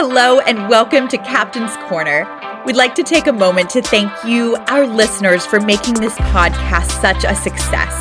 Hello, and welcome to Captain's Corner. We'd like to take a moment to thank you, our listeners, for making this podcast such a success.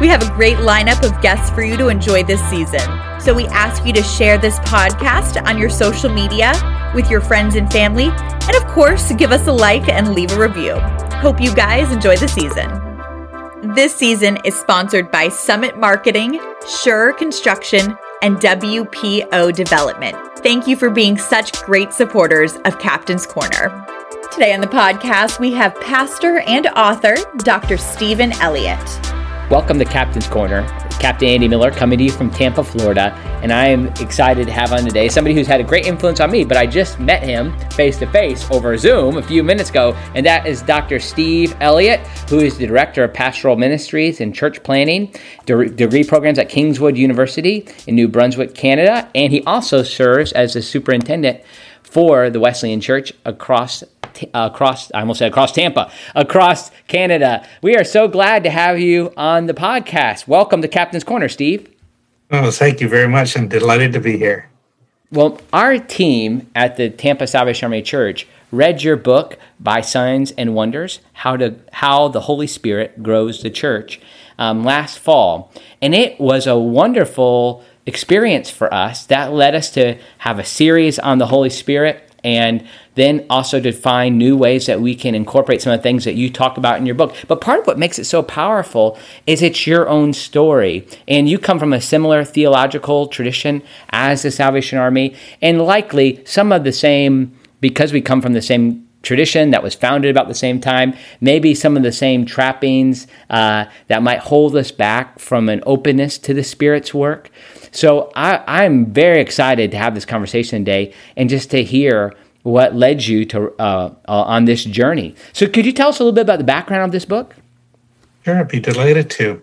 We have a great lineup of guests for you to enjoy this season. So we ask you to share this podcast on your social media with your friends and family. And of course, give us a like and leave a review. Hope you guys enjoy the season. This season is sponsored by Summit Marketing, Sure Construction, and WPO Development. Thank you for being such great supporters of Captain's Corner. Today on the podcast, we have pastor and author Dr. Stephen Elliott. Welcome to Captain's Corner. Captain Andy Miller coming to you from Tampa, Florida. And I am excited to have on today somebody who's had a great influence on me, but I just met him face to face over Zoom a few minutes ago. And that is Dr. Steve Elliott, who is the Director of Pastoral Ministries and Church Planning, de- degree programs at Kingswood University in New Brunswick, Canada. And he also serves as the superintendent for the Wesleyan Church across across I almost said across Tampa, across Canada. We are so glad to have you on the podcast. Welcome to Captain's Corner, Steve. Oh, thank you very much. I'm delighted to be here. Well, our team at the Tampa Salvation Army Church read your book by Signs and Wonders: How to How the Holy Spirit Grows the Church um, last fall, and it was a wonderful experience for us that led us to have a series on the Holy Spirit and then also to find new ways that we can incorporate some of the things that you talk about in your book. But part of what makes it so powerful is it's your own story. And you come from a similar theological tradition as the Salvation Army, and likely some of the same, because we come from the same tradition that was founded about the same time, maybe some of the same trappings uh, that might hold us back from an openness to the Spirit's work. So I, am very excited to have this conversation today and just to hear what led you to uh, uh, on this journey. So could you tell us a little bit about the background of this book? Sure, I'd be delighted to.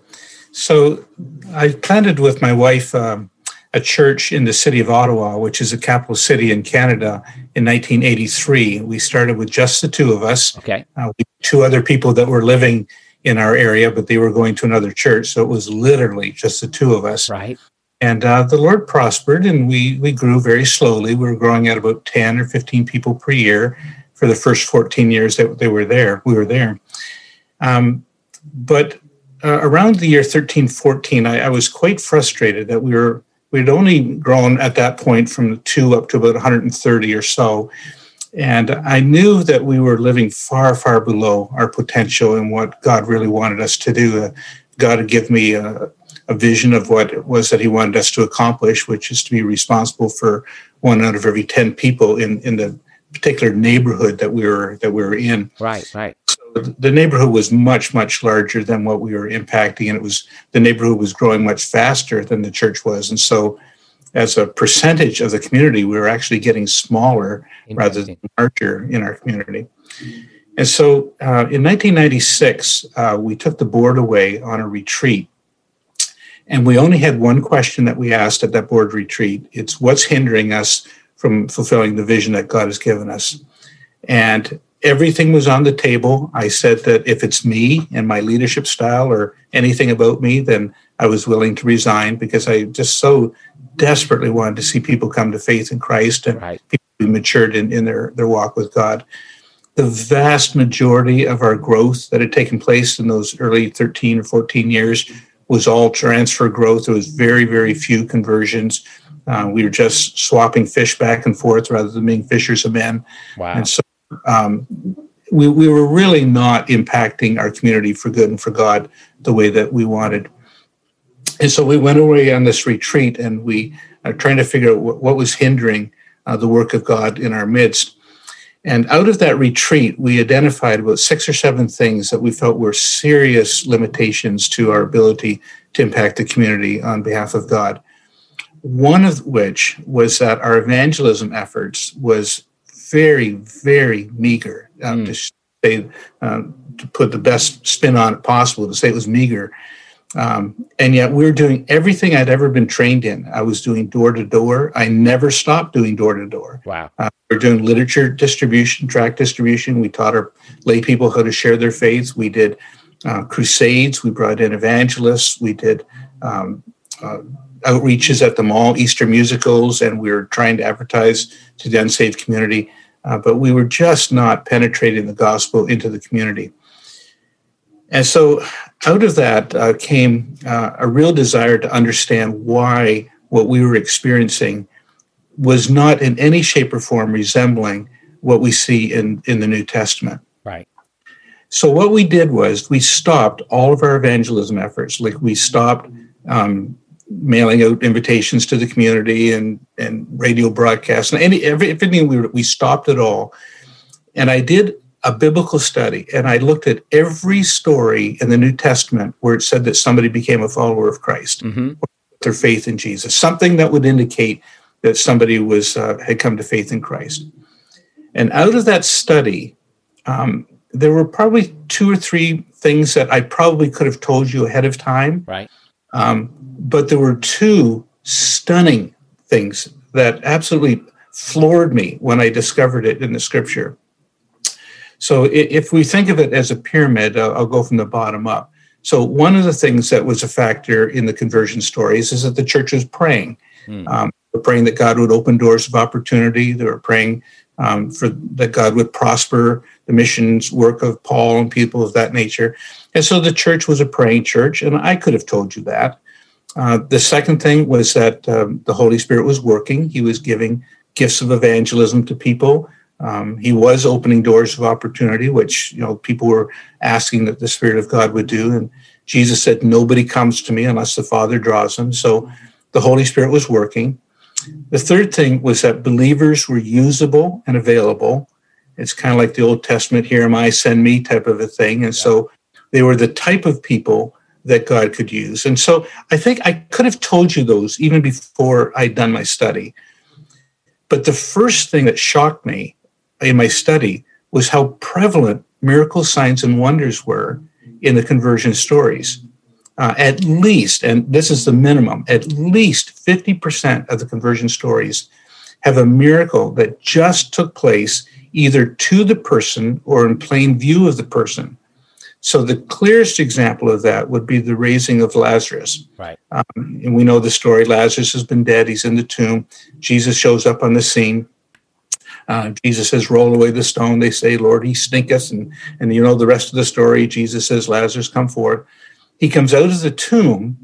So I planted with my wife um, a church in the city of Ottawa, which is a capital city in Canada, in 1983. We started with just the two of us. Okay. Uh, two other people that were living in our area, but they were going to another church. So it was literally just the two of us. Right. And uh, the Lord prospered, and we we grew very slowly. We were growing at about ten or fifteen people per year for the first fourteen years that they were there. We were there, um, but uh, around the year thirteen fourteen, I, I, was quite frustrated that we were we had only grown at that point from two up to about 130 or so, and I knew that we were living far, far below our potential and what God really wanted us to do. Uh, God had given me a, a vision of what it was that he wanted us to accomplish, which is to be responsible for one out of every 10 people in, in the particular neighborhood that we were that we were in. Right, right. So the neighborhood was much, much larger than what we were impacting, and it was the neighborhood was growing much faster than the church was. And so as a percentage of the community, we were actually getting smaller rather than larger in our community. And so uh, in 1996, uh, we took the board away on a retreat and we only had one question that we asked at that board retreat. It's what's hindering us from fulfilling the vision that God has given us. And everything was on the table. I said that if it's me and my leadership style or anything about me, then I was willing to resign because I just so desperately wanted to see people come to faith in Christ and right. people be matured in, in their, their walk with God. The vast majority of our growth that had taken place in those early 13 or 14 years was all transfer growth. There was very, very few conversions. Uh, we were just swapping fish back and forth rather than being fishers of men. Wow. And so um, we, we were really not impacting our community for good and for God the way that we wanted. And so we went away on this retreat and we are trying to figure out what, what was hindering uh, the work of God in our midst. And out of that retreat, we identified about six or seven things that we felt were serious limitations to our ability to impact the community on behalf of God. One of which was that our evangelism efforts was very, very meager. Um, mm. To say, um, to put the best spin on it possible, to say it was meager. Um, and yet we were doing everything I'd ever been trained in. I was doing door to door. I never stopped doing door to door. Wow. Uh, we are doing literature distribution, tract distribution. We taught our lay people how to share their faiths. We did uh, crusades. We brought in evangelists. We did um, uh, outreaches at the mall, Easter musicals, and we were trying to advertise to the unsaved community, uh, but we were just not penetrating the gospel into the community. And so, out of that uh, came uh, a real desire to understand why what we were experiencing was not in any shape or form resembling what we see in, in the New Testament. Right. So, what we did was we stopped all of our evangelism efforts. Like, we stopped um, mailing out invitations to the community and, and radio broadcasts and any, everything we, we stopped it all. And I did a biblical study and I looked at every story in the New Testament where it said that somebody became a follower of Christ, mm-hmm. their faith in Jesus, something that would indicate that somebody was uh, had come to faith in Christ. And out of that study, um, there were probably two or three things that I probably could have told you ahead of time. Right. Um, but there were two stunning things that absolutely floored me when I discovered it in the scripture. So if we think of it as a pyramid, I'll go from the bottom up. So one of the things that was a factor in the conversion stories is that the church was praying. Mm. Um, they were praying that God would open doors of opportunity. They were praying um, for that God would prosper the missions work of Paul and people of that nature. And so the church was a praying church, and I could have told you that. Uh, the second thing was that um, the Holy Spirit was working. He was giving gifts of evangelism to people. Um, he was opening doors of opportunity, which you know people were asking that the Spirit of God would do. And Jesus said, "Nobody comes to me unless the Father draws them." So the Holy Spirit was working. The third thing was that believers were usable and available. It's kind of like the Old Testament, "Here am I, send me" type of a thing. And yeah. so they were the type of people that God could use. And so I think I could have told you those even before I'd done my study. But the first thing that shocked me in my study was how prevalent miracles, signs, and wonders were in the conversion stories. Uh, at least, and this is the minimum, at least 50% of the conversion stories have a miracle that just took place either to the person or in plain view of the person. So the clearest example of that would be the raising of Lazarus. Right. Um, and we know the story. Lazarus has been dead. He's in the tomb. Jesus shows up on the scene. Uh, Jesus says, "Roll away the stone." They say, "Lord, he stinketh," and and you know the rest of the story. Jesus says, "Lazarus, come forth." He comes out of the tomb,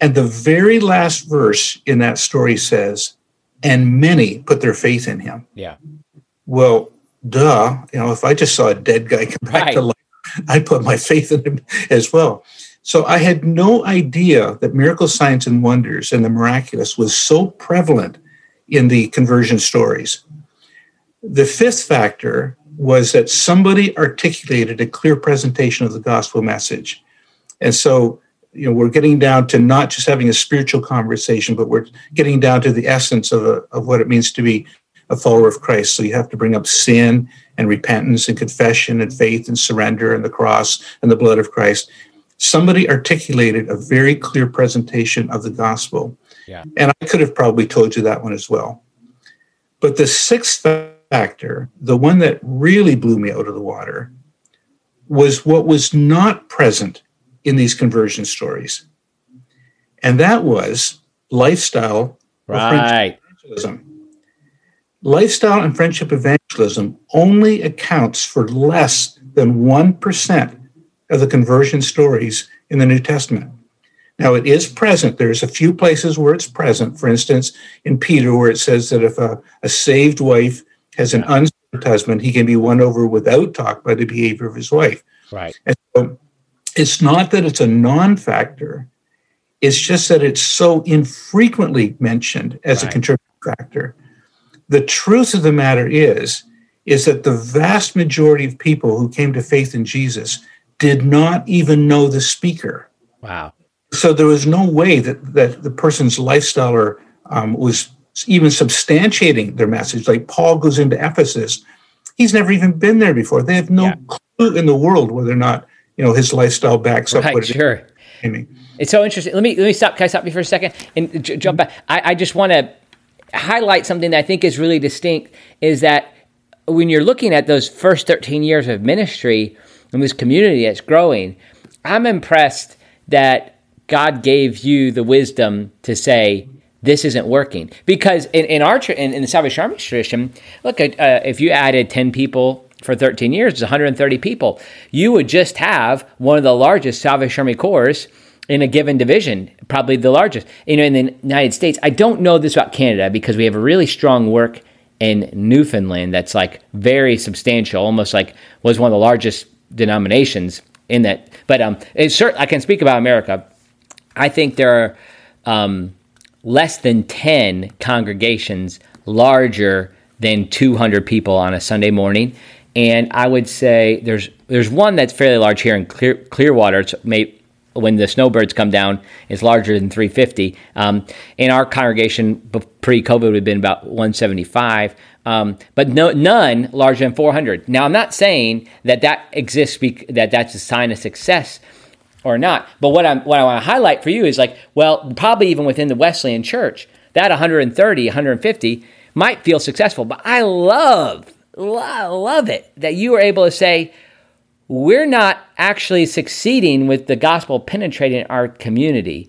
and the very last verse in that story says, "And many put their faith in him." Yeah. Well, duh. You know, if I just saw a dead guy come back right. to life I put my faith in him as well. So I had no idea that miracle signs and wonders and the miraculous was so prevalent in the conversion stories. The fifth factor was that somebody articulated a clear presentation of the gospel message. And so, you know, we're getting down to not just having a spiritual conversation, but we're getting down to the essence of, a, of what it means to be a follower of Christ. So you have to bring up sin and repentance and confession and faith and surrender and the cross and the blood of Christ. Somebody articulated a very clear presentation of the gospel. Yeah. And I could have probably told you that one as well. But the sixth factor, the one that really blew me out of the water, was what was not present in these conversion stories. And that was lifestyle right. evangelism. Lifestyle and friendship evangelism only accounts for less than 1% of the conversion stories in the New Testament. Now, it is present. There's a few places where it's present. For instance, in Peter, where it says that if a, a saved wife has an unsaved husband, he can be won over without talk by the behavior of his wife. Right. And so it's not that it's a non factor, it's just that it's so infrequently mentioned as right. a contributing factor the truth of the matter is is that the vast majority of people who came to faith in Jesus did not even know the speaker. Wow. So there was no way that, that the person's lifestyle or, um, was even substantiating their message. Like Paul goes into Ephesus, he's never even been there before. They have no yeah. clue in the world whether or not you know his lifestyle backs up right, what sure. It's so interesting. Let me let me stop. Can I stop you for a second and j- jump back? I, I just want to highlight something that I think is really distinct is that when you're looking at those first 13 years of ministry and this community that's growing, I'm impressed that God gave you the wisdom to say, this isn't working. Because in, in our in, in the Salvation Army tradition, look, uh, if you added 10 people for 13 years, it's 130 people. You would just have one of the largest Salvation Army corps in a given division, probably the largest. You know, in the United States, I don't know this about Canada because we have a really strong work in Newfoundland that's like very substantial, almost like was one of the largest denominations in that. But um, it's certain I can speak about America. I think there are um, less than 10 congregations larger than 200 people on a Sunday morning. And I would say there's there's one that's fairly large here in Clear, Clearwater. It's may, when the snowbirds come down, it's larger than 350. Um, in our congregation, pre-COVID, would have been about 175, um, but no, none larger than 400. Now, I'm not saying that that exists, that that's a sign of success or not. But what I'm what I want to highlight for you is like, well, probably even within the Wesleyan Church, that 130, 150 might feel successful. But I love, love, love it that you were able to say, we're not actually succeeding with the gospel penetrating our community.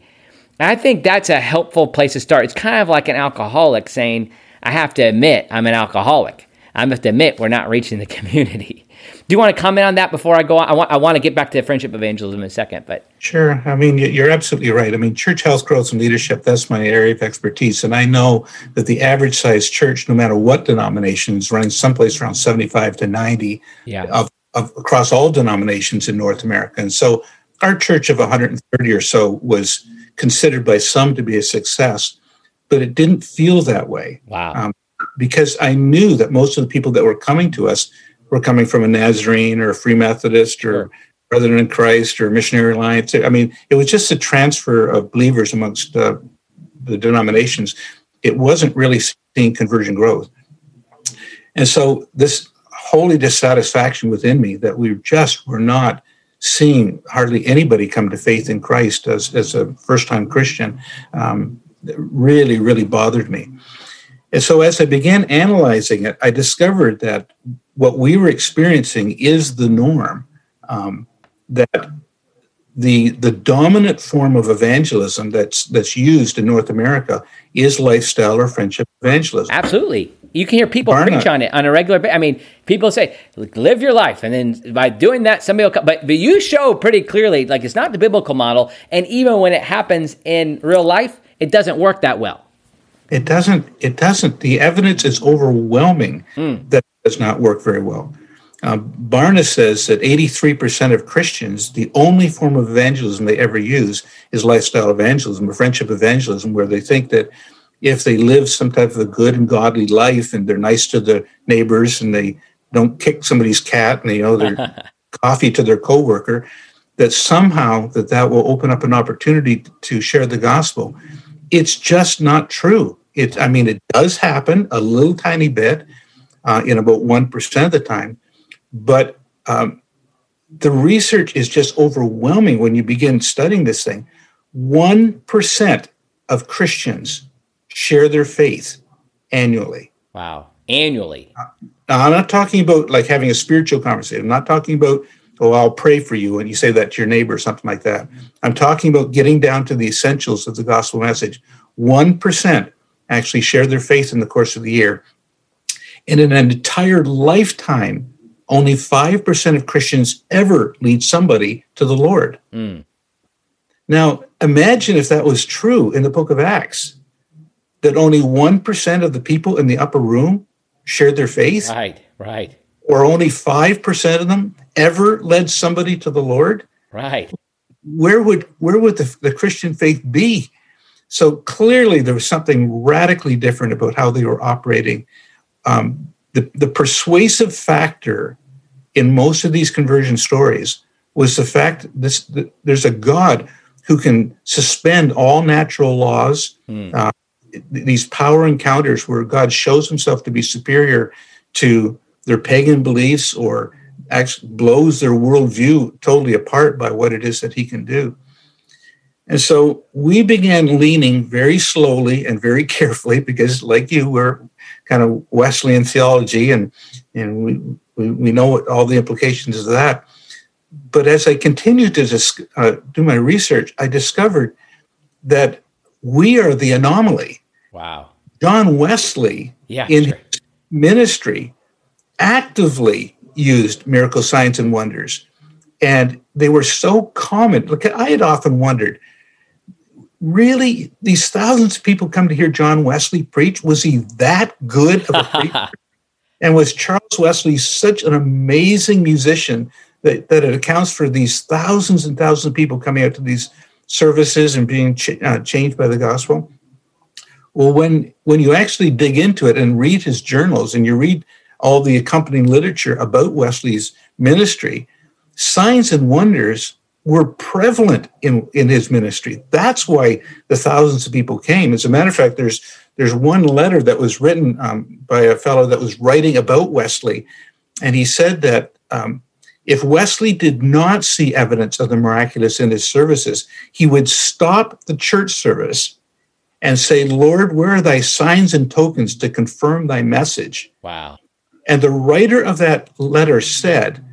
And I think that's a helpful place to start. It's kind of like an alcoholic saying, I have to admit I'm an alcoholic. I to admit we're not reaching the community. Do you want to comment on that before I go on? I want I want to get back to friendship evangelism in a second, but sure. I mean, you're absolutely right. I mean, church health, growth, and leadership. That's my area of expertise, and I know that the average size church, no matter what denomination, is running someplace around seventy-five to ninety yeah. of, of across all denominations in North America. And so, our church of 130 or so was considered by some to be a success, but it didn't feel that way. Wow. Um, because I knew that most of the people that were coming to us were coming from a Nazarene or a Free Methodist or sure. Brethren in Christ or Missionary Alliance. I mean, it was just a transfer of believers amongst uh, the denominations. It wasn't really seeing conversion growth. And so this holy dissatisfaction within me that we just were not seeing hardly anybody come to faith in Christ as, as a first time Christian um, really, really bothered me. And so as I began analyzing it, I discovered that what we were experiencing is the norm. Um, that the the dominant form of evangelism that's that's used in North America is lifestyle or friendship evangelism. Absolutely. You can hear people Barna. preach on it on a regular basis. I mean, people say, live your life. And then by doing that, somebody will come. But, but you show pretty clearly, like, it's not the biblical model. And even when it happens in real life, it doesn't work that well. It doesn't. It doesn't. The evidence is overwhelming mm. that it does not work very well. Uh, Barna says that 83% of Christians, the only form of evangelism they ever use is lifestyle evangelism or friendship evangelism, where they think that if they live some type of a good and godly life and they're nice to the neighbors and they don't kick somebody's cat and you know their coffee to their coworker, that somehow that that will open up an opportunity to share the gospel. It's just not true. It, I mean, it does happen a little tiny bit uh, in about 1% of the time, but um, the research is just overwhelming when you begin studying this thing. 1% of Christians share their faith annually. Wow. Annually. Uh, now, I'm not talking about like having a spiritual conversation. I'm not talking about, oh, I'll pray for you and you say that to your neighbor or something like that. I'm talking about getting down to the essentials of the gospel message. 1% actually share their faith in the course of the year. In an entire lifetime, only 5% of Christians ever lead somebody to the Lord. Mm. Now, imagine if that was true in the book of Acts, that only 1% of the people in the upper room shared their faith. Right, right. Or only 5% of them ever led somebody to the Lord. Right. Where would where would the, the Christian faith be so clearly, there was something radically different about how they were operating. Um, the, the persuasive factor in most of these conversion stories was the fact this that there's a God who can suspend all natural laws. Mm. Uh, these power encounters where God shows himself to be superior to their pagan beliefs or actually blows their worldview totally apart by what it is that he can do. And so we began leaning very slowly and very carefully because, like you, we're kind of Wesleyan theology and, and we, we, we know what all the implications of that. but as I continued to dis- uh, do my research, I discovered that we are the anomaly. Wow. John Wesley, yeah, in sure. his ministry, actively used miracle signs and wonders. And they were so common. Look, I had often wondered really, these thousands of people come to hear John Wesley preach? Was he that good of a preacher? and was Charles Wesley such an amazing musician that, that it accounts for these thousands and thousands of people coming out to these services and being ch- uh, changed by the gospel? Well, when when you actually dig into it and read his journals and you read all the accompanying literature about Wesley's ministry, signs and wonders were prevalent in, in his ministry. That's why the thousands of people came. As a matter of fact, there's there's one letter that was written um, by a fellow that was writing about Wesley, and he said that um, if Wesley did not see evidence of the miraculous in his services, he would stop the church service and say, Lord, where are thy signs and tokens to confirm thy message? Wow. And the writer of that letter said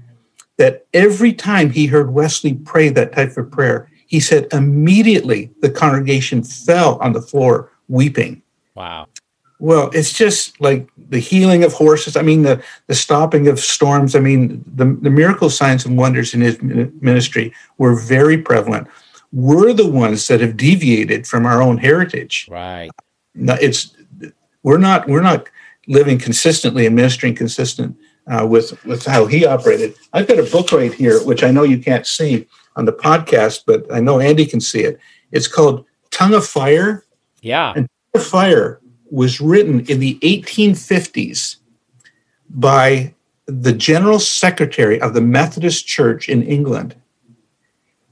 that every time he heard Wesley pray that type of prayer, he said immediately the congregation fell on the floor weeping. Wow. Well, it's just like the healing of horses. I mean, the, the stopping of storms. I mean, the, the miracle signs and wonders in his ministry were very prevalent. We're the ones that have deviated from our own heritage. Right. It's we're not we're not living consistently and ministering consistent uh, with with how he operated. I've got a book right here, which I know you can't see on the podcast, but I know Andy can see it. It's called Tongue of Fire. Yeah. And Tongue of Fire was written in the 1850s by the General Secretary of the Methodist Church in England.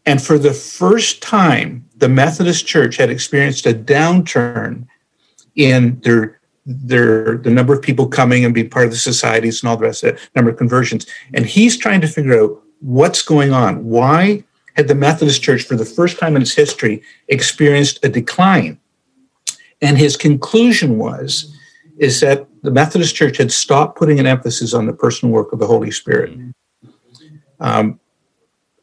And for the first time, the Methodist Church had experienced a downturn in their their the number of people coming and being part of the societies and all the rest of it, number of conversions. And he's trying to figure out what's going on. Why had the Methodist Church, for the first time in its history, experienced a decline? And his conclusion was is that the Methodist Church had stopped putting an emphasis on the personal work of the Holy Spirit. Um,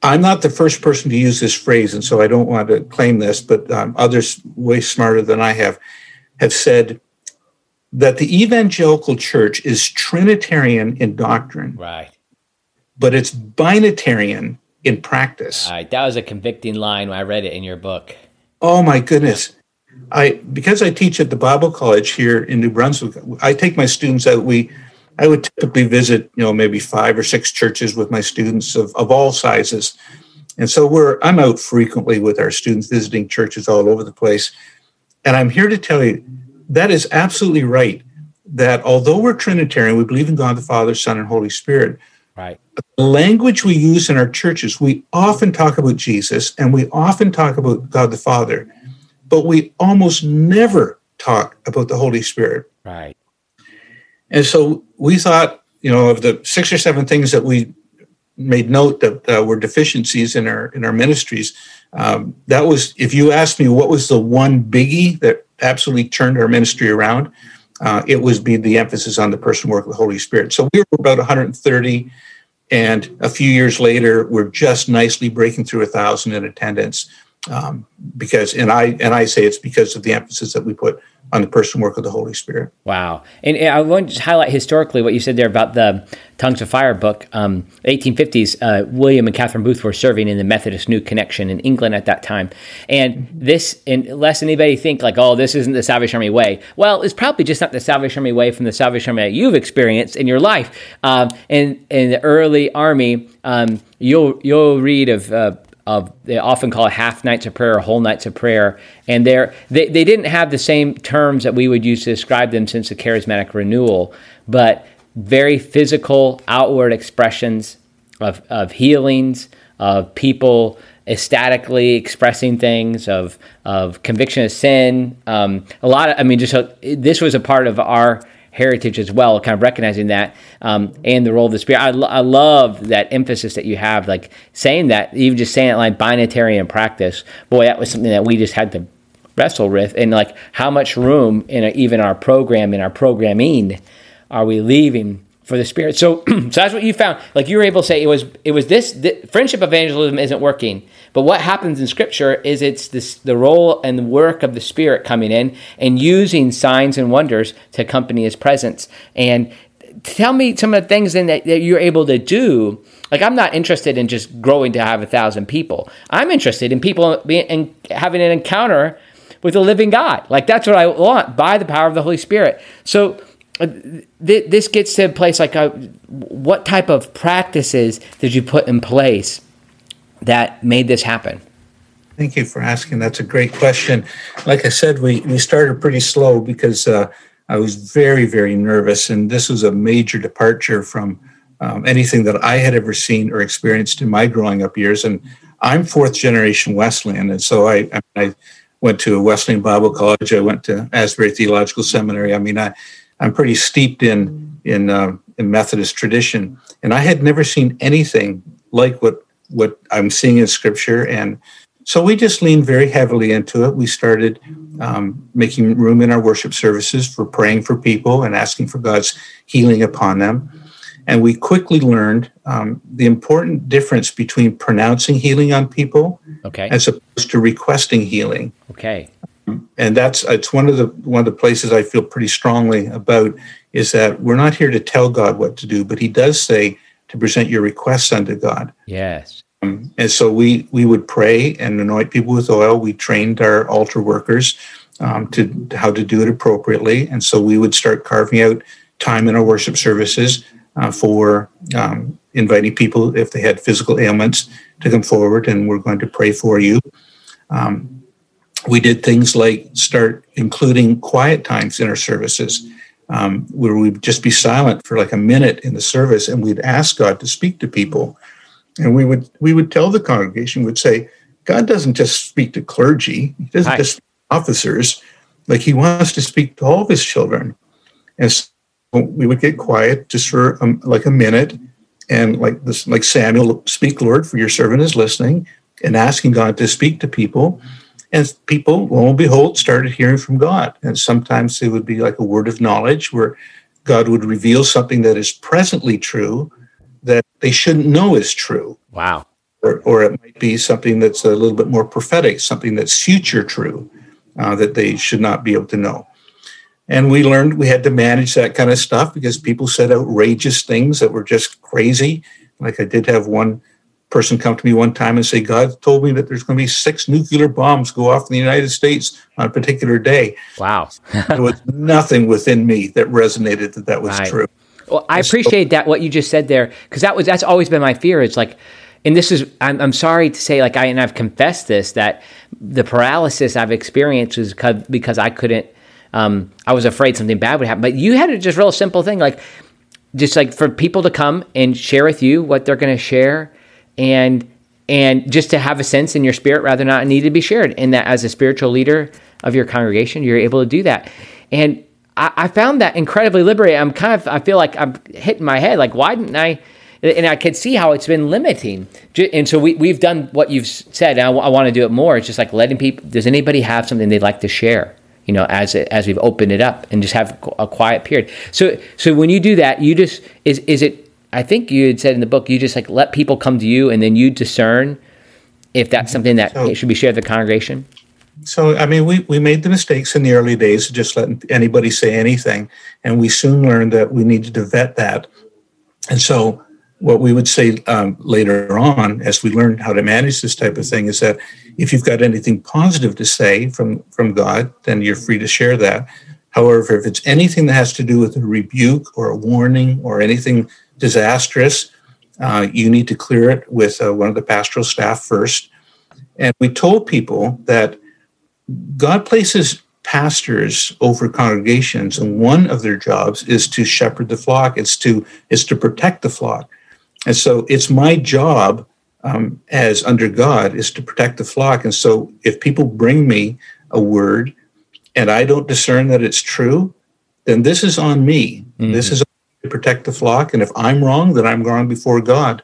I'm not the first person to use this phrase, and so I don't want to claim this, but um, others way smarter than I have have said that the evangelical church is Trinitarian in doctrine, right? But it's binitarian in practice. Right. That was a convicting line when I read it in your book. Oh my goodness. I because I teach at the Bible College here in New Brunswick, I take my students out. We I would typically visit, you know, maybe five or six churches with my students of, of all sizes. And so we're I'm out frequently with our students visiting churches all over the place. And I'm here to tell you that is absolutely right. That although we're Trinitarian, we believe in God the Father, Son, and Holy Spirit. Right. The language we use in our churches, we often talk about Jesus and we often talk about God the Father, but we almost never talk about the Holy Spirit. Right. And so we thought, you know, of the six or seven things that we made note that uh, were deficiencies in our in our ministries. Um, that was, if you asked me, what was the one biggie that absolutely turned our ministry around? Uh, it was be the emphasis on the personal work of the Holy Spirit. So we were about 130, and a few years later, we're just nicely breaking through a thousand in attendance. Um, because, and I and I say it's because of the emphasis that we put on the personal work of the Holy Spirit. Wow. And, and I want to highlight historically what you said there about the Tongues of Fire book. Um, 1850s, uh, William and Catherine Booth were serving in the Methodist New Connexion in England at that time. And this, unless anybody think like, oh, this isn't the Salvation Army way. Well, it's probably just not the Salvation Army way from the Salvation Army that you've experienced in your life. Um, in, in the early army, um, you'll, you'll read of, uh, of they often call it half nights of prayer or whole nights of prayer. And they they didn't have the same terms that we would use to describe them since the charismatic renewal but very physical outward expressions of, of healings of people ecstatically expressing things of of conviction of sin. Um, a lot of i mean just a, this was a part of our heritage as well, kind of recognizing that um, and the role of the spirit. I, lo- I love that emphasis that you have, like saying that, even just saying it like binitarian in practice. Boy, that was something that we just had to wrestle with. And like, how much room in a, even our program, in our programming, are we leaving for the spirit. So, so that's what you found. Like you were able to say it was it was this, this friendship evangelism isn't working. But what happens in Scripture is it's this the role and the work of the Spirit coming in and using signs and wonders to accompany His presence. And tell me some of the things then that, that you're able to do. Like I'm not interested in just growing to have a thousand people. I'm interested in people being and having an encounter with the living God. Like that's what I want by the power of the Holy Spirit. So this gets to a place like uh, what type of practices did you put in place that made this happen? Thank you for asking. That's a great question. Like I said, we, we started pretty slow because uh, I was very, very nervous. And this was a major departure from um, anything that I had ever seen or experienced in my growing up years. And I'm fourth generation Wesleyan. And so I, I went to a Wesleyan Bible College. I went to Asbury Theological Seminary. I mean, I, I'm pretty steeped in, in, uh, in Methodist tradition. And I had never seen anything like what what I'm seeing in scripture. And so we just leaned very heavily into it. We started um, making room in our worship services for praying for people and asking for God's healing upon them. And we quickly learned um, the important difference between pronouncing healing on people okay. as opposed to requesting healing. Okay. And that's it's one of the one of the places I feel pretty strongly about is that we're not here to tell God what to do, but He does say to present your requests unto God. Yes. Um, and so we we would pray and anoint people with oil. We trained our altar workers um, to, how to do it appropriately, and so we would start carving out time in our worship services uh, for um, inviting people if they had physical ailments to come forward, and we're going to pray for you. Um, we did things like start including quiet times in our services. Um, where we'd just be silent for like a minute in the service and we'd ask God to speak to people and we would we would tell the congregation would say god doesn't just speak to clergy he doesn't Hi. just officers like he wants to speak to all of his children and so we would get quiet just for um, like a minute and like this like samuel speak lord for your servant is listening and asking god to speak to people and people lo and behold started hearing from god and sometimes it would be like a word of knowledge where god would reveal something that is presently true that they shouldn't know is true. Wow. Or, or it might be something that's a little bit more prophetic, something that's future true uh, that they should not be able to know. And we learned we had to manage that kind of stuff because people said outrageous things that were just crazy. Like I did have one person come to me one time and say, God told me that there's going to be six nuclear bombs go off in the United States on a particular day. Wow. there was nothing within me that resonated that that was right. true. Well, I appreciate that what you just said there because that was that's always been my fear. It's like, and this is I'm, I'm sorry to say like I and I've confessed this that the paralysis I've experienced is because, because I couldn't. Um, I was afraid something bad would happen. But you had a just real simple thing like just like for people to come and share with you what they're going to share and and just to have a sense in your spirit rather not need to be shared and that as a spiritual leader of your congregation you're able to do that and I, I found that incredibly liberating. I'm kind of, I feel like I'm hitting my head. Like, why didn't I? And I could see how it's been limiting. And so we, we've done what you've said. I, I want to do it more. It's just like letting people, does anybody have something they'd like to share? You know, as as we've opened it up and just have a quiet period. So so when you do that, you just is is it? I think you had said in the book, you just like let people come to you, and then you discern if that's something that so, should be shared with the congregation so I mean, we we made the mistakes in the early days of just letting anybody say anything, and we soon learned that we needed to vet that. And so, what we would say um, later on, as we learned how to manage this type of thing, is that if you've got anything positive to say from from God, then you're free to share that. However, if it's anything that has to do with a rebuke or a warning or anything disastrous, uh, you need to clear it with uh, one of the pastoral staff first. And we told people that God places pastors over congregations, and one of their jobs is to shepherd the flock. It's to is to protect the flock, and so it's my job um, as under God is to protect the flock. And so, if people bring me a word and I don't discern that it's true, then this is on me. Mm-hmm. This is to protect the flock, and if I'm wrong, then I'm wrong before God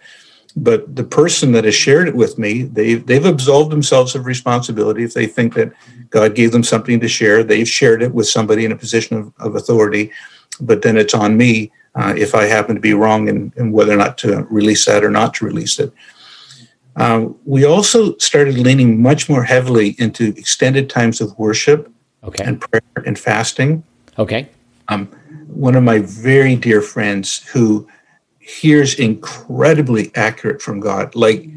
but the person that has shared it with me they've they've absolved themselves of responsibility if they think that god gave them something to share they've shared it with somebody in a position of, of authority but then it's on me uh, if I happen to be wrong in, in, whether or not to release that or not to release it. Um, we also started leaning much more heavily into extended times of worship okay. and prayer and fasting. Okay. Um, one of my very dear friends who hears incredibly accurate from God, like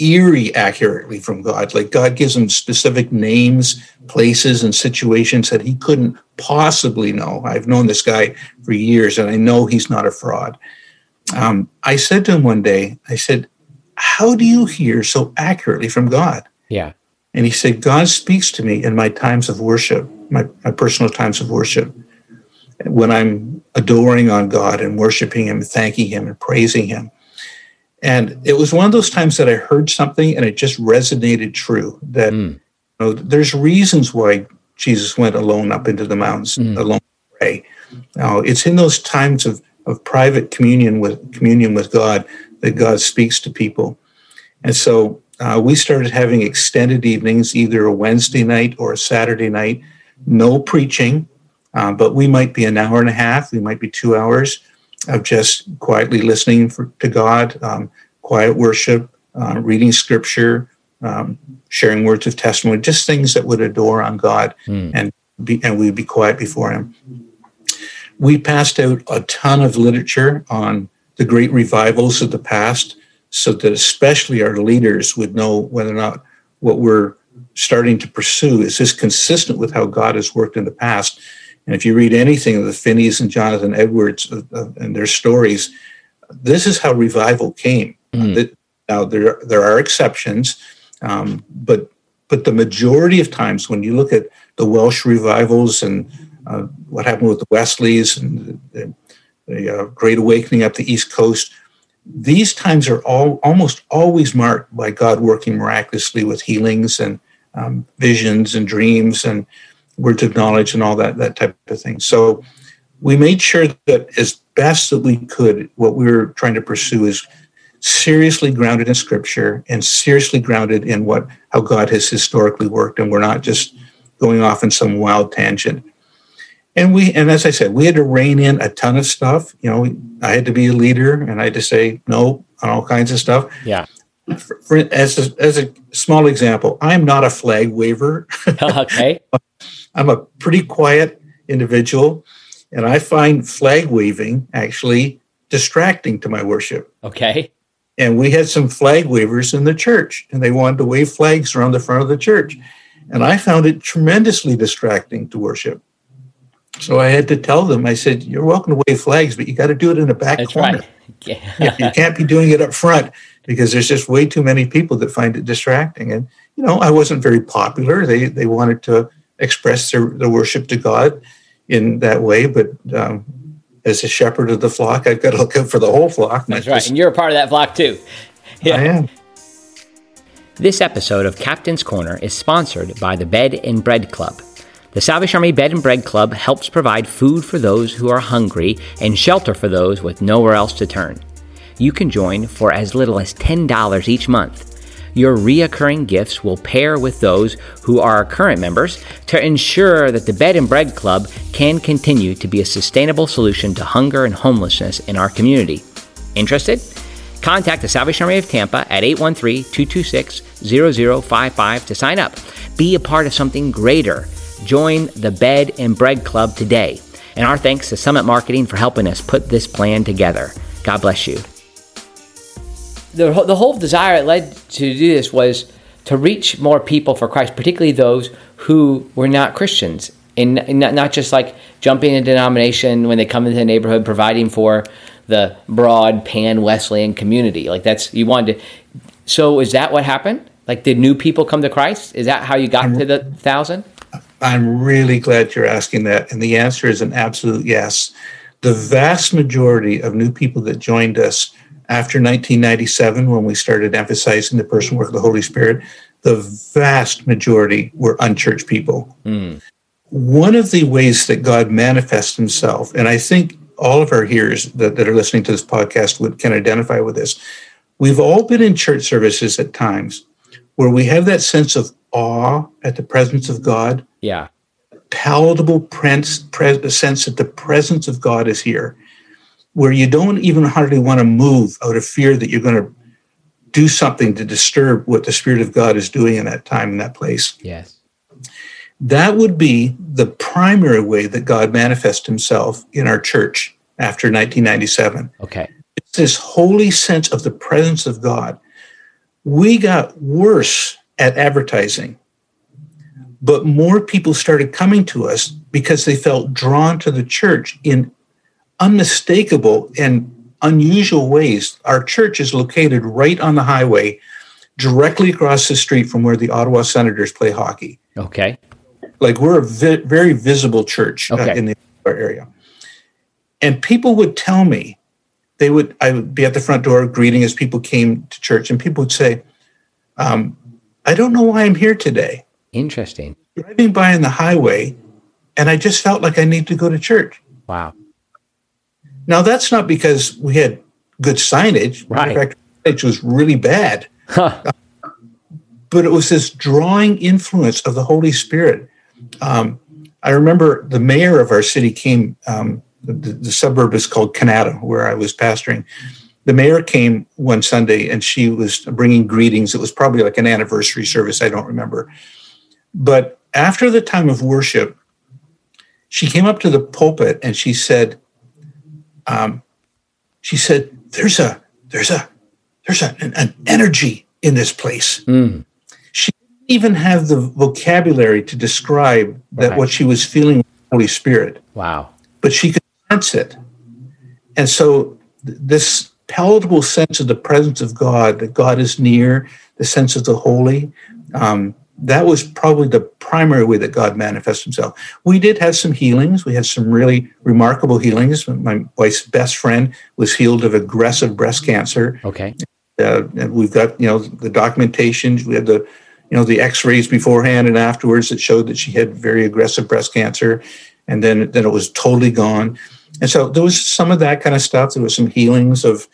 eerie accurately from God. Like God gives him specific names, places, and situations that he couldn't possibly know. I've known this guy for years and I know he's not a fraud. Um, I said to him one day, I said, How do you hear so accurately from God? Yeah. And he said, God speaks to me in my times of worship, my, my personal times of worship. When I'm adoring on God and worshiping Him, thanking Him, and praising Him. And it was one of those times that I heard something and it just resonated true that mm. you know, there's reasons why Jesus went alone up into the mountains, mm. alone to pray. Now, it's in those times of, of private communion with communion with God that God speaks to people. And so uh, we started having extended evenings, either a Wednesday night or a Saturday night, no preaching, uh, but we might be an hour and a half, we might be two hours of just quietly listening for, to God, um, quiet worship, uh, reading scripture, um, sharing words of testimony, just things that would adore on God mm. and be, and we'd be quiet before Him. We passed out a ton of literature on the great revivals of the past, so that especially our leaders would know whether or not what we're starting to pursue is this consistent with how God has worked in the past and if you read anything of the Finneys and Jonathan Edwards and their stories, this is how revival came. Mm. now there there are exceptions, um, but but the majority of times when you look at the Welsh revivals and uh, what happened with the Wesleys and the, the uh, Great Awakening up the East Coast, these times are all almost always marked by God working miraculously with healings and um, visions and dreams and words of knowledge and all that that type of thing. So we made sure that as best that we could, what we were trying to pursue is seriously grounded in scripture and seriously grounded in what how God has historically worked, and we're not just going off in some wild tangent. And we, and as I said, we had to rein in a ton of stuff. You know, I had to be a leader, and I had to say no on all kinds of stuff. Yeah. For, for, as a, as a small example, I'm not a flag waver. okay. I'm a pretty quiet individual, and I find flag waving actually distracting to my worship. Okay. And we had some flag wavers in the church, and they wanted to wave flags around the front of the church. And I found it tremendously distracting to worship. So I had to tell them, I said, You're welcome to wave flags, but you got to do it in the back That's corner. Right. Yeah. you can't be doing it up front because there's just way too many people that find it distracting. And, you know, I wasn't very popular. They, they wanted to express their, their worship to God in that way. But um, as a shepherd of the flock, I've got to look out for the whole flock. That's right. and you're a part of that flock too. Yeah. I am. This episode of Captain's Corner is sponsored by the Bed and Bread Club. The Salvation Army Bed and Bread Club helps provide food for those who are hungry and shelter for those with nowhere else to turn. You can join for as little as $10 each month your reoccurring gifts will pair with those who are current members to ensure that the Bed and Bread Club can continue to be a sustainable solution to hunger and homelessness in our community. Interested? Contact the Salvation Army of Tampa at 813 226 0055 to sign up. Be a part of something greater. Join the Bed and Bread Club today. And our thanks to Summit Marketing for helping us put this plan together. God bless you the, the whole desire that led to do this was to reach more people for Christ, particularly those who were not Christians, and not, not just like jumping in denomination when they come into the neighborhood, providing for the broad pan Wesleyan community. Like that's you wanted to. So is that what happened? Like did new people come to Christ? Is that how you got I'm, to the thousand? I'm really glad you're asking that, and the answer is an absolute yes. The vast majority of new people that joined us after 1997, when we started emphasizing the person work of the Holy Spirit, the vast majority were unchurched people. Mm. One of the ways that God manifests himself, and I think all of our hearers that, that are listening to this podcast would, can identify with this. We've all been in church services at times where we have that sense of awe at the presence of God. Yeah. Palatable sense that the presence of God is here where you don't even hardly want to move out of fear that you're going to do something to disturb what the Spirit of God is doing in that time, in that place. Yes. That would be the primary way that God manifests himself in our church after 1997. Okay. It's this holy sense of the presence of God. We got worse at advertising, but more people started coming to us because they felt drawn to the church in unmistakable and unusual ways. Our church is located right on the highway, directly across the street from where the Ottawa Senators play hockey. Okay. Like we're a vi- very visible church uh, in the area. And people would tell me, they would, I would be at the front door greeting as people came to church, and people would say, um, I don't know why I'm here today. Interesting. Driving by on the highway, and I just felt like I need to go to church. Wow. Now, that's not because we had good signage. Right. In fact, signage was really bad. Huh. but it was this drawing influence of the Holy Spirit. Um, I remember the mayor of our city came, um, the, the suburb is called Kanata, where I was pastoring. The mayor came one Sunday and she was bringing greetings. It was probably like an anniversary service, I don't remember. But after the time of worship, she came up to the pulpit and she said, um, she said, there's a, there's a, there's a, an, an energy in this place Mm. She didn't even have the vocabulary to describe that Right. what she was feeling with the Holy Spirit, Wow. but she could sense it. And so th- this palatable sense of the presence of God, that God is near, the sense of the holy, um, that was probably the primary way that God manifests himself. We did have some healings. We had some really remarkable healings. My wife's best friend was healed of aggressive breast cancer Okay. uh, and we've got you know the documentation we had the you know the x-rays beforehand and afterwards that showed that she had very aggressive breast cancer and then then it was totally gone and so there was some of that kind of stuff there was some healings of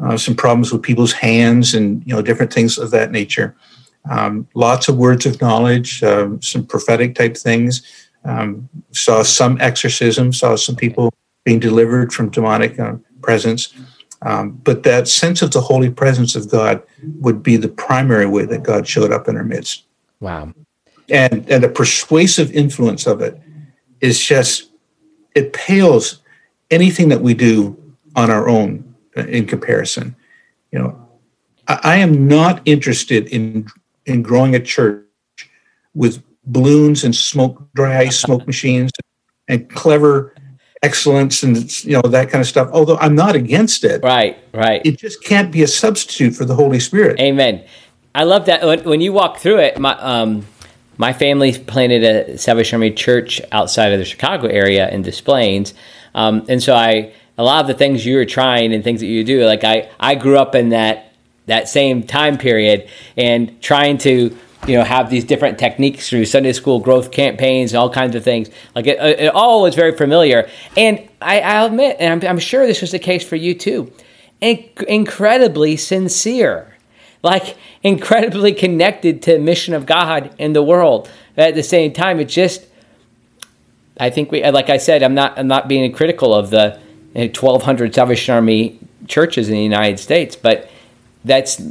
uh, some problems with people's hands and you know different things of that nature um, lots of words of knowledge um, some prophetic type things um, saw some exorcism saw some people being delivered from demonic uh, presence um, but that sense of the holy presence of God would be the primary way that God showed up in our midst. Wow. And, and the persuasive influence of it is just, it pales anything that we do on our own uh, in comparison. You know, I, I am not interested in, in growing a church with balloons and smoke, dry ice smoke machines and clever excellence and, you know, that kind of stuff. Although I'm not against it Right. Right. it just can't be a substitute for the Holy Spirit. Amen. I love that when, when you walk through it. My um, my family planted a Salvation Army church outside of the Chicago area in Des Plaines, um, and so I a lot of the things you were trying and things that you do. Like I I grew up in that that same time period and trying to you know have these different techniques through Sunday school growth campaigns and all kinds of things. Like it, it all was very familiar. And I, I'll admit, and I'm, I'm sure this was the case for you too, inc- incredibly sincere like incredibly connected to mission of God in the world. At the same time, it just I think we like I said, I'm not I'm not being critical of the uh, 1200 Salvation Army churches in the United States, but that's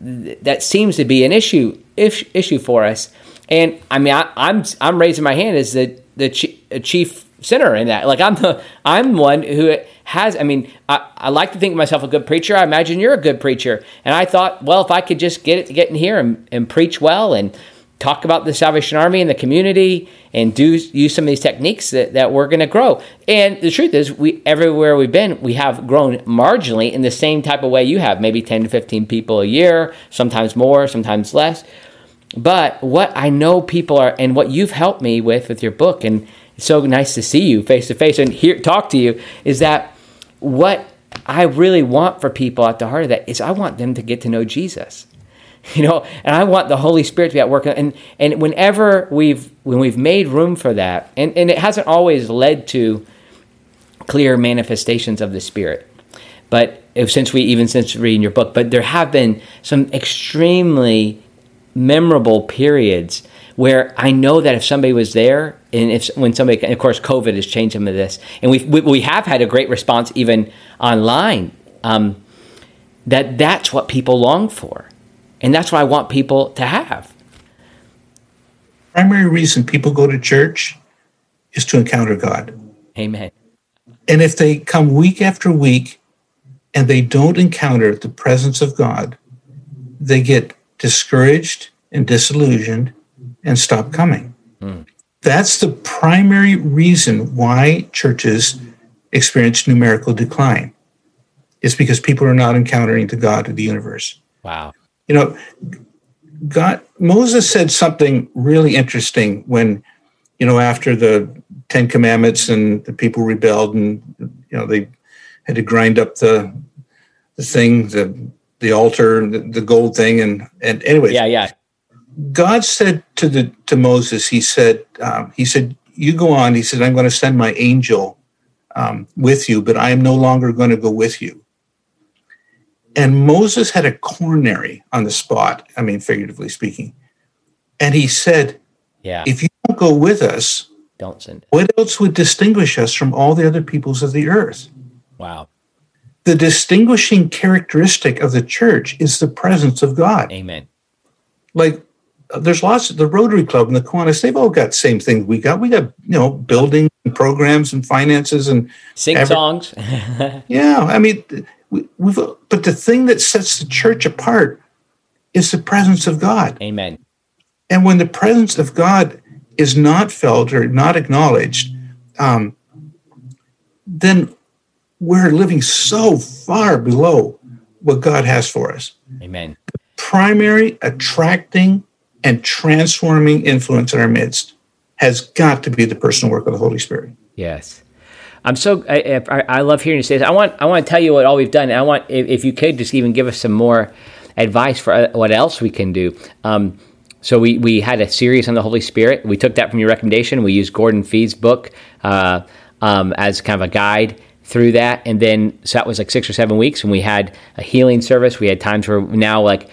that seems to be an issue if, issue for us. And I mean, I, I'm I'm raising my hand as the the chi- chief sinner in that. Like I'm the I'm one who has. I mean, I, I like to think myself a good preacher. I imagine you're a good preacher. And I thought, well, if I could just get it, get in here and, and preach well and talk about the Salvation Army and the community and do use some of these techniques that, that we're going to grow. And the truth is, we everywhere we've been, we have grown marginally in the same type of way you have, maybe 10 to 15 people a year, sometimes more, sometimes less. But what I know people are, and what you've helped me with with your book, and it's so nice to see you face to face and hear talk to you, is that what I really want for people at the heart of that is I want them to get to know Jesus, you know, and I want the Holy Spirit to be at work. And and whenever we've when we've made room for that, and and it hasn't always led to clear manifestations of the Spirit, but if, since we even since reading your book, but there have been some extremely memorable periods where I know that if somebody was there and if when somebody, of course, COVID has changed some of this, and we've, we we have had a great response even online. Um, that that's what people long for, and that's what I want people to have. Primary reason people go to church is to encounter God. Amen. And if they come week after week and they don't encounter the presence of God, they get discouraged and disillusioned and stop coming. Mm. That's the primary reason why churches experience numerical decline. It's because people are not encountering the God of the universe. Wow. You know, God Moses said something really interesting when, you know, after the Ten Commandments and the people rebelled and you know they had to grind up the the thing, the the altar, the, the gold thing, and and anyway. Yeah, yeah. God said to the to Moses, He said, um, He said, "You go on." He said, "I'm going to send my angel um, with you, but I am no longer going to go with you." And Moses had a coronary on the spot. I mean, figuratively speaking, and he said, "Yeah, if you don't go with us, don't send. It. What else would distinguish us from all the other peoples of the earth?" Wow. The distinguishing characteristic of the church is the presence of God. Amen. Like there's lots of the Rotary Club and the Kiwanis, they've all got same things we got. We got, you know, building and programs and finances and sing every, songs. yeah. I mean, we, we've, but the thing that sets the church apart is the presence of God. Amen. And when the presence of God is not felt or not acknowledged, um, then we're living so far below what God has for us. Amen. Primary attracting and transforming influence in our midst has got to be the personal work of the Holy Spirit. Yes. I'm so I, I, I love hearing you say this. I want I want to tell you what all we've done. And I want if, if, you could just even give us some more advice for uh, what else we can do. Um, so we we had a series on the Holy Spirit. We took that from your recommendation. We used Gordon Fee's book uh, um, as kind of a guide through that, and then so that was like six or seven weeks. And we had a healing service. We had times where now like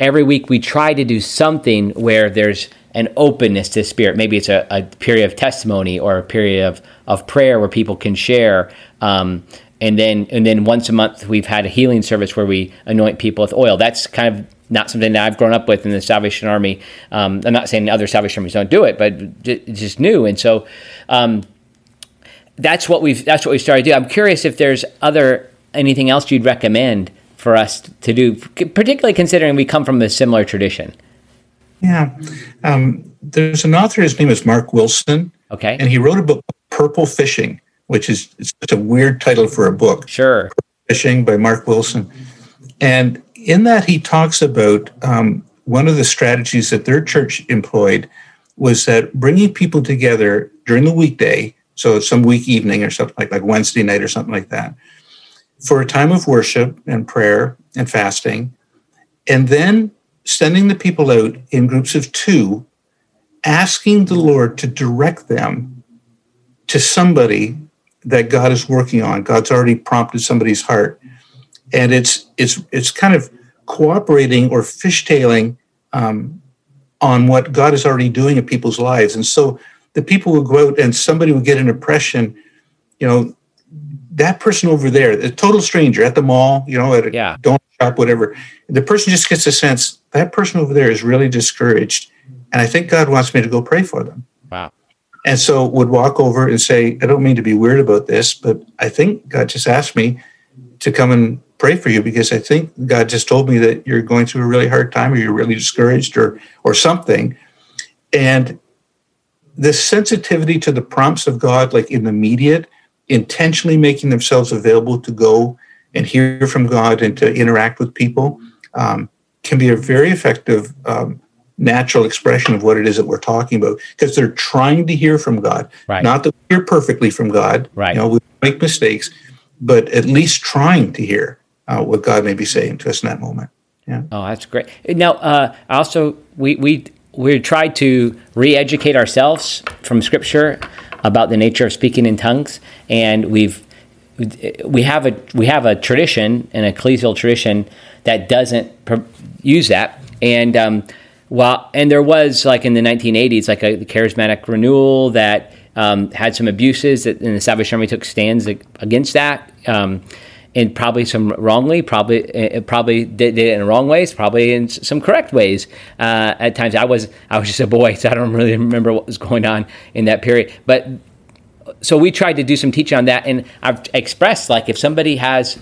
every week we try to do something where there's an openness to spirit. Maybe it's a, a period of testimony or a period of, of prayer where people can share. Um, and then and then once a month we've had a healing service where we anoint people with oil. That's kind of not something that I've grown up with in the Salvation Army. Um, I'm not saying other Salvation Armies don't do it, but it's just new. And so um, that's what we've that's what we started to do. I'm curious if there's other anything else you'd recommend for us to do, particularly considering we come from a similar tradition. Yeah. Um, there's an author, his name is Mark Wilson. Okay. And he wrote a book, Purple Fishing, which is it's a weird title for a book. Sure. Purple Fishing by Mark Wilson. And in that, he talks about um, one of the strategies that their church employed was that bringing people together during the weekday, so some week evening or something like, like Wednesday night or something like that, for a time of worship and prayer and fasting, and then sending the people out in groups of two, asking the Lord to direct them to somebody that God is working on. God's already prompted somebody's heart. And it's it's it's kind of cooperating or fishtailing um, on what God is already doing in people's lives. And so the people would go out and somebody would get an impression, you know, that person over there, a total stranger at the mall, you know, at a yeah. donut shop, whatever, the person just gets a sense that person over there is really discouraged. And I think God wants me to go pray for them. Wow. And so would walk over and say, I don't mean to be weird about this, but I think God just asked me to come and pray for you because I think God just told me that you're going through a really hard time or you're really discouraged or or something. And this sensitivity to the prompts of God, like in the immediate, intentionally making themselves available to go and hear from God and to interact with people um, can be a very effective um, natural expression of what it is that we're talking about because they're trying to hear from God. Right. Not that we hear perfectly from God. Right. You know, we make mistakes, but at least trying to hear uh, what God may be saying to us in that moment. Yeah. Oh, that's great. Now, uh, also, we, we, we tried to re educate ourselves from Scripture about the nature of speaking in tongues, and we've we have a we have a tradition, an ecclesial tradition that doesn't use that, and um, Well, and there was like in the 1980s, like a charismatic renewal that um, had some abuses, that, and the Salvation Army took stands against that. Um, and probably some wrongly, probably uh, probably did, did, it in wrong ways, probably in some correct ways. Uh, at times, I was I was just a boy, so I don't really remember what was going on in that period. But so we tried to do some teaching on that, and I've expressed like if somebody has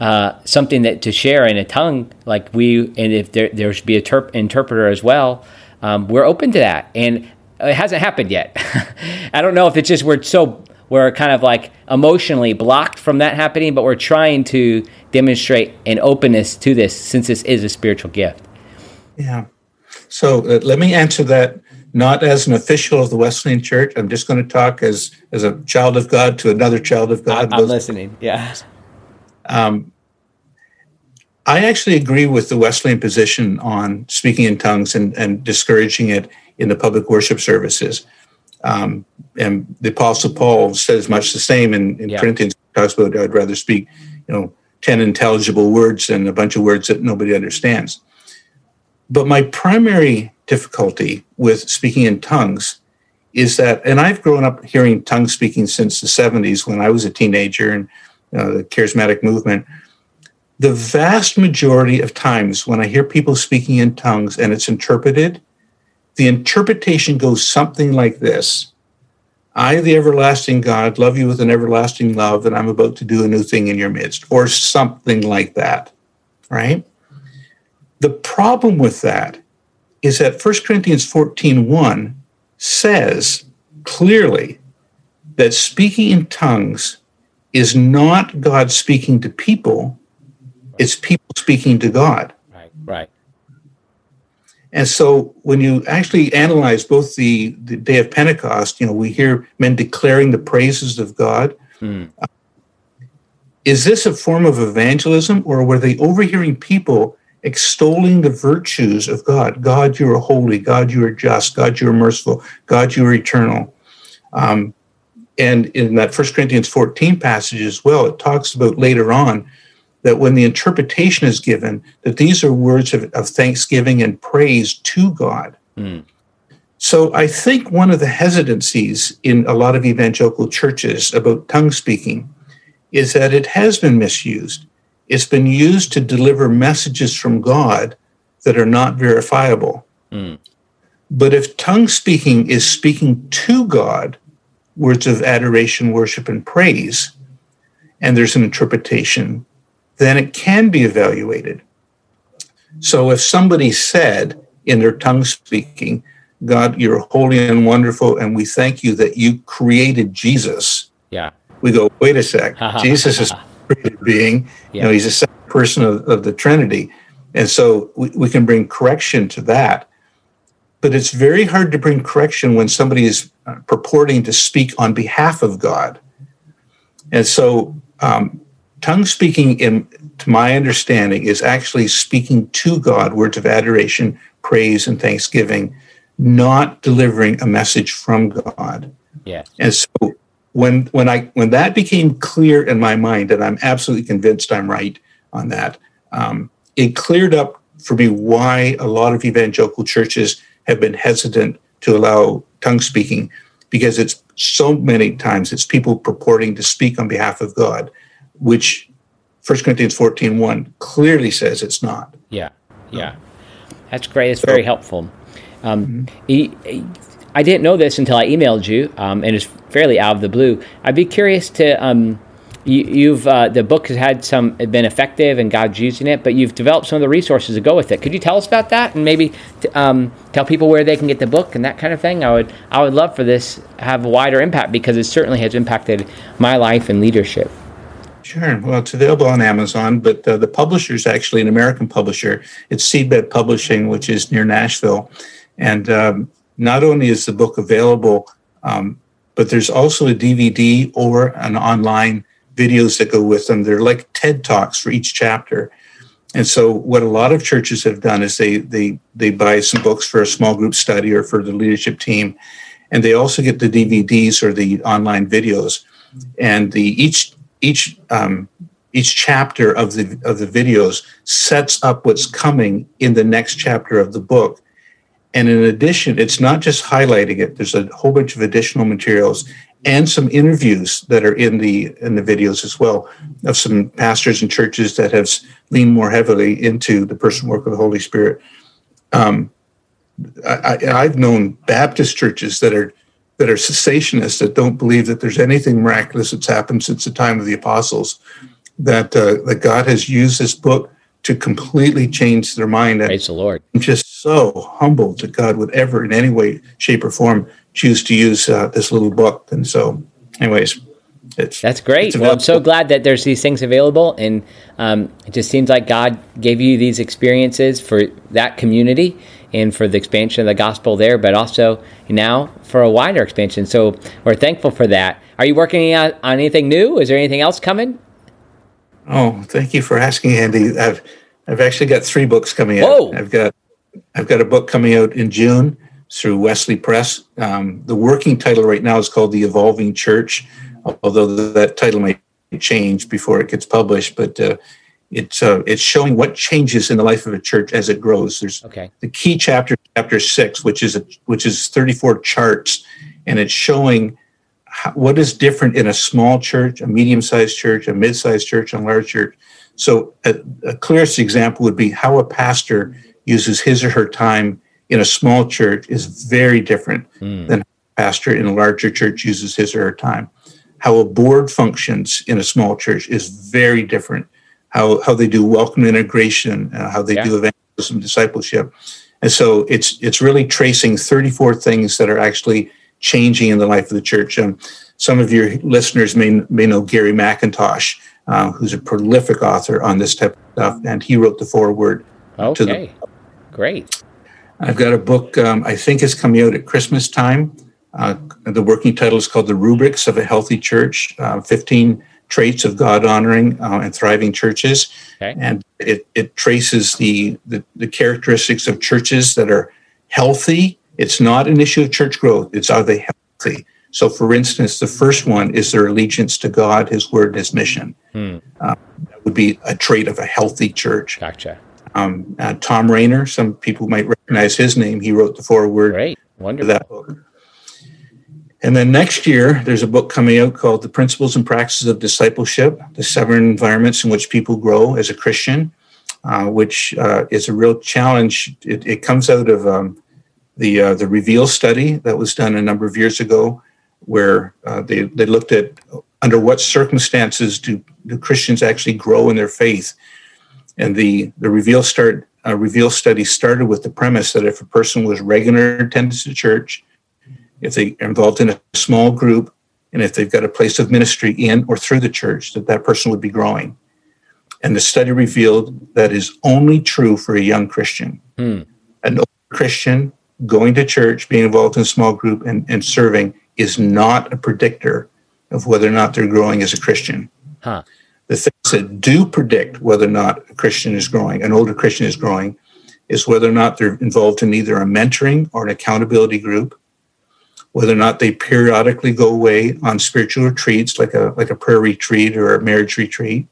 uh, something that to share in a tongue, like we, and if there there should be a terp- interpreter as well, um, we're open to that. And it hasn't happened yet. I don't know if it's just we're so we're kind of like emotionally blocked from that happening, but we're trying to demonstrate an openness to this since this is a spiritual gift. Yeah. So uh, let me answer that not as an official of the Wesleyan Church. I'm just going to talk as as a child of God to another child of God. I'm listening. Yeah. Um, I actually agree with the Wesleyan position on speaking in tongues and, and discouraging it in the public worship services. Um, and the Apostle Paul says much the same in, in yeah. Corinthians. Talks about I'd rather speak, you know, ten intelligible words than a bunch of words that nobody understands. But my primary difficulty with speaking in tongues is that, and I've grown up hearing tongue speaking since the 70s when I was a teenager and uh, the charismatic movement. The vast majority of times when I hear people speaking in tongues and it's interpreted, the interpretation goes something like this I, the everlasting God, love you with an everlasting love, and I'm about to do a new thing in your midst, or something like that, right? The problem with that is that 1 Corinthians 14 1 says clearly that speaking in tongues is not God speaking to people, it's people speaking to God. Right, right. And so when you actually analyze both the, the day of Pentecost, you know, we hear men declaring the praises of God. Mm. Uh, is this a form of evangelism or were they overhearing people extolling the virtues of God? God, you are holy. God, you are just. God, you are merciful. God, you are eternal. Um, and in that First Corinthians 14 passage as well, it talks about later on that when the interpretation is given, that these are words of, of thanksgiving and praise to God. Mm. So I think one of the hesitancies in a lot of evangelical churches about tongue speaking is that it has been misused. It's been used to deliver messages from God that are not verifiable. Mm. But if tongue speaking is speaking to God, words of adoration, worship, and praise, and there's an interpretation, then it can be evaluated. So if somebody said in their tongue speaking, God, you're holy and wonderful, and we thank you that you created Jesus. Yeah. We go, wait a sec. Jesus is a created being. Yeah. You know, he's a second person of, of the Trinity. And so we, we can bring correction to that. But it's very hard to bring correction when somebody is uh, purporting to speak on behalf of God. And so um, tongue speaking, in, to my understanding, is actually speaking to God words of adoration, praise, and thanksgiving, not delivering a message from God. Yeah. And so when when I when that became clear in my mind, and I'm absolutely convinced I'm right on that, um, it cleared up for me why a lot of evangelical churches have been hesitant to allow tongue speaking, because it's so many times it's people purporting to speak on behalf of God which 1 Corinthians 14 1 clearly says it's not. Yeah, yeah. That's great. It's so, very helpful. Um, mm-hmm. I didn't know this until I emailed you, um, and it's fairly out of the blue. I'd be curious to. Um, you, have uh, the book has had some been effective, and God's using it, but you've developed some of the resources to go with it. Could you tell us about that, and maybe um, tell people where they can get the book and that kind of thing? I would I would love for this have a wider impact because it certainly has impacted my life and leadership. Sure. Well, it's available on Amazon, but uh, the publisher is actually an American publisher. It's Seedbed Publishing, which is near Nashville. And um, not only is the book available, um, but there's also a DVD or an online videos that go with them. They're like TED Talks for each chapter. And so what a lot of churches have done is they they they buy some books for a small group study or for the leadership team, and they also get the DVDs or the online videos. And the each each um, each chapter of the of the videos sets up what's coming in the next chapter of the book And in addition, it's not just highlighting it. There's a whole bunch of additional materials and some interviews that are in the in the videos as well of some pastors and churches that have leaned more heavily into the person work of the Holy Spirit. Um, I, i've known Baptist churches that are that are cessationists that don't believe that there's anything miraculous that's happened since the time of the apostles. That uh, that God has used this book to completely change their mind. Praise the Lord. Just so humbled that God would ever, in any way, shape, or form, choose to use uh, this little book. And so, anyways, it's that's great. It's well, I'm so glad that there's these things available, and um, it just seems like God gave you these experiences for that community and for the expansion of the gospel there, but also now for a wider expansion. So we're thankful for that. Are you working on on anything new? Is there anything else coming? Oh, thank you for asking, Andy. I've I've actually got three books coming Whoa. out. I've got I've got a book coming out in June through Wesley Press. Um, the working title right now is called The Evolving Church, although that title might change before it gets published. But uh, it's uh, it's showing what changes in the life of a church as it grows. There's okay. the key chapter, chapter six, which is a, which is 34 charts, and it's showing how, what is different in a small church, a medium-sized church, a mid-sized church, and a large church. So a, a clearest example would be how a pastor uses his or her time in a small church is very different mm. than a pastor in a larger church uses his or her time. How a board functions in a small church is very different how how they do welcome integration, uh, how they yeah. do evangelism, discipleship, and so it's it's really tracing 34 things that are actually changing in the life of the church. Um, some of your listeners may may know Gary McIntosh, uh, who's a prolific author on this type of stuff, and he wrote the foreword. Okay, to the, great. I've got a book. Um, I think is coming out at Christmas time. Uh, the working title is called "The Rubrics of a Healthy Church: uh, 15 traits of God honoring uh, and thriving churches. Okay. And it, it traces the, the, the, characteristics of churches that are healthy. It's not an issue of church growth, it's are they healthy? So, for instance, the first one is their allegiance to God, His Word, His mission. Hmm. Uh, that would be a trait of a healthy church. Gotcha. Um, uh, Thom Rainer, some people might recognize his name. He wrote the foreword Great. Wonderful. that book. And then next year, there's a book coming out called The Principles and Practices of Discipleship The Seven Environments in Which People Grow as a Christian, uh, which uh, is a real challenge. It, it comes out of um, the, uh, the Reveal study that was done a number of years ago, where uh, they, they looked at under what circumstances do, do Christians actually grow in their faith. And the, the Reveal, start, uh, Reveal study started with the premise that if a person was regular attendance to church, if they are involved in a small group, and if they've got a place of ministry in or through the church, that that person would be growing. And the study revealed that is only true for a young Christian. Hmm. An old Christian going to church, being involved in a small group, and, and serving is not a predictor of whether or not they're growing as a Christian. Huh. The things that do predict whether or not a Christian is growing, an older Christian is growing, is whether or not they're involved in either a mentoring or an accountability group, whether or not they periodically go away on spiritual retreats like a like a prayer retreat or a marriage retreat,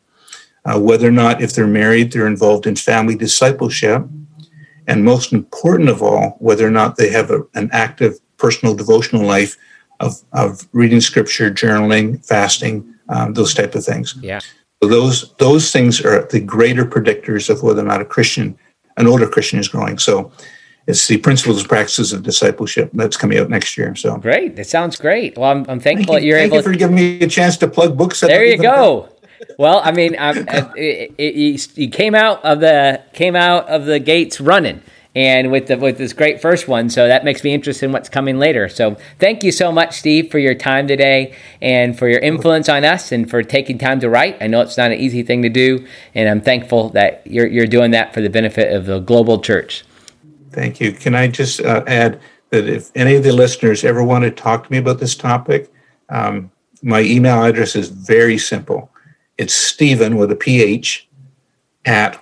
uh, whether or not if they're married they're involved in family discipleship, and most important of all, whether or not they have a, an active personal devotional life of, of reading scripture, journaling, fasting, um, those type of things. Yeah. Those those things are the greater predictors of whether or not a Christian, an older Christian, is growing. So it's the principles and practices of discipleship that's coming out next year. So great, that sounds great. Well, I'm, I'm thankful thank that you're thank able. Thank you for giving me a chance to plug books. There you go. well, I mean, it, it, you came out of the came out of the gates running, and with the with this great first one, so that makes me interested in what's coming later. So, thank you so much, Steve, for your time today and for your influence on us and for taking time to write. I know it's not an easy thing to do, and I'm thankful that you're you're doing that for the benefit of the global church. Thank you. Can I just uh, add that if any of the listeners ever want to talk to me about this topic, um, my email address is very simple. It's Stephen with a PH at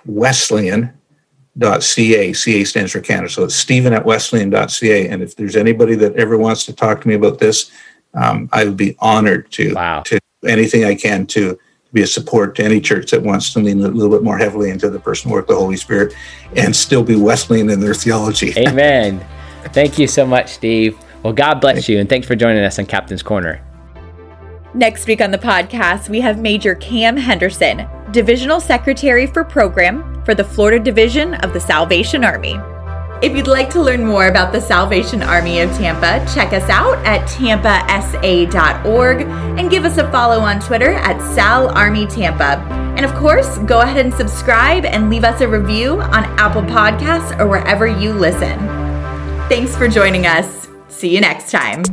Wesleyan.ca. CA stands for Canada. So it's Stephen at Wesleyan.ca. And if there's anybody that ever wants to talk to me about this, um, I would be honored to, wow. to anything I can to be a support to any church that wants to lean a little bit more heavily into the personal work of the Holy Spirit and still be Wesleyan in their theology. Amen. Thank you so much, Steve. Well, God bless you, and thanks for joining us on Captain's Corner. Next week on the podcast, we have Major Cam Henderson, Divisional Secretary for Program for the Florida Division of the Salvation Army. If you'd like to learn more about the Salvation Army of Tampa, check us out at tampasa.org and give us a follow on Twitter at Sal Army Tampa. And of course, go ahead and subscribe and leave us a review on Apple Podcasts or wherever you listen. Thanks for joining us. See you next time.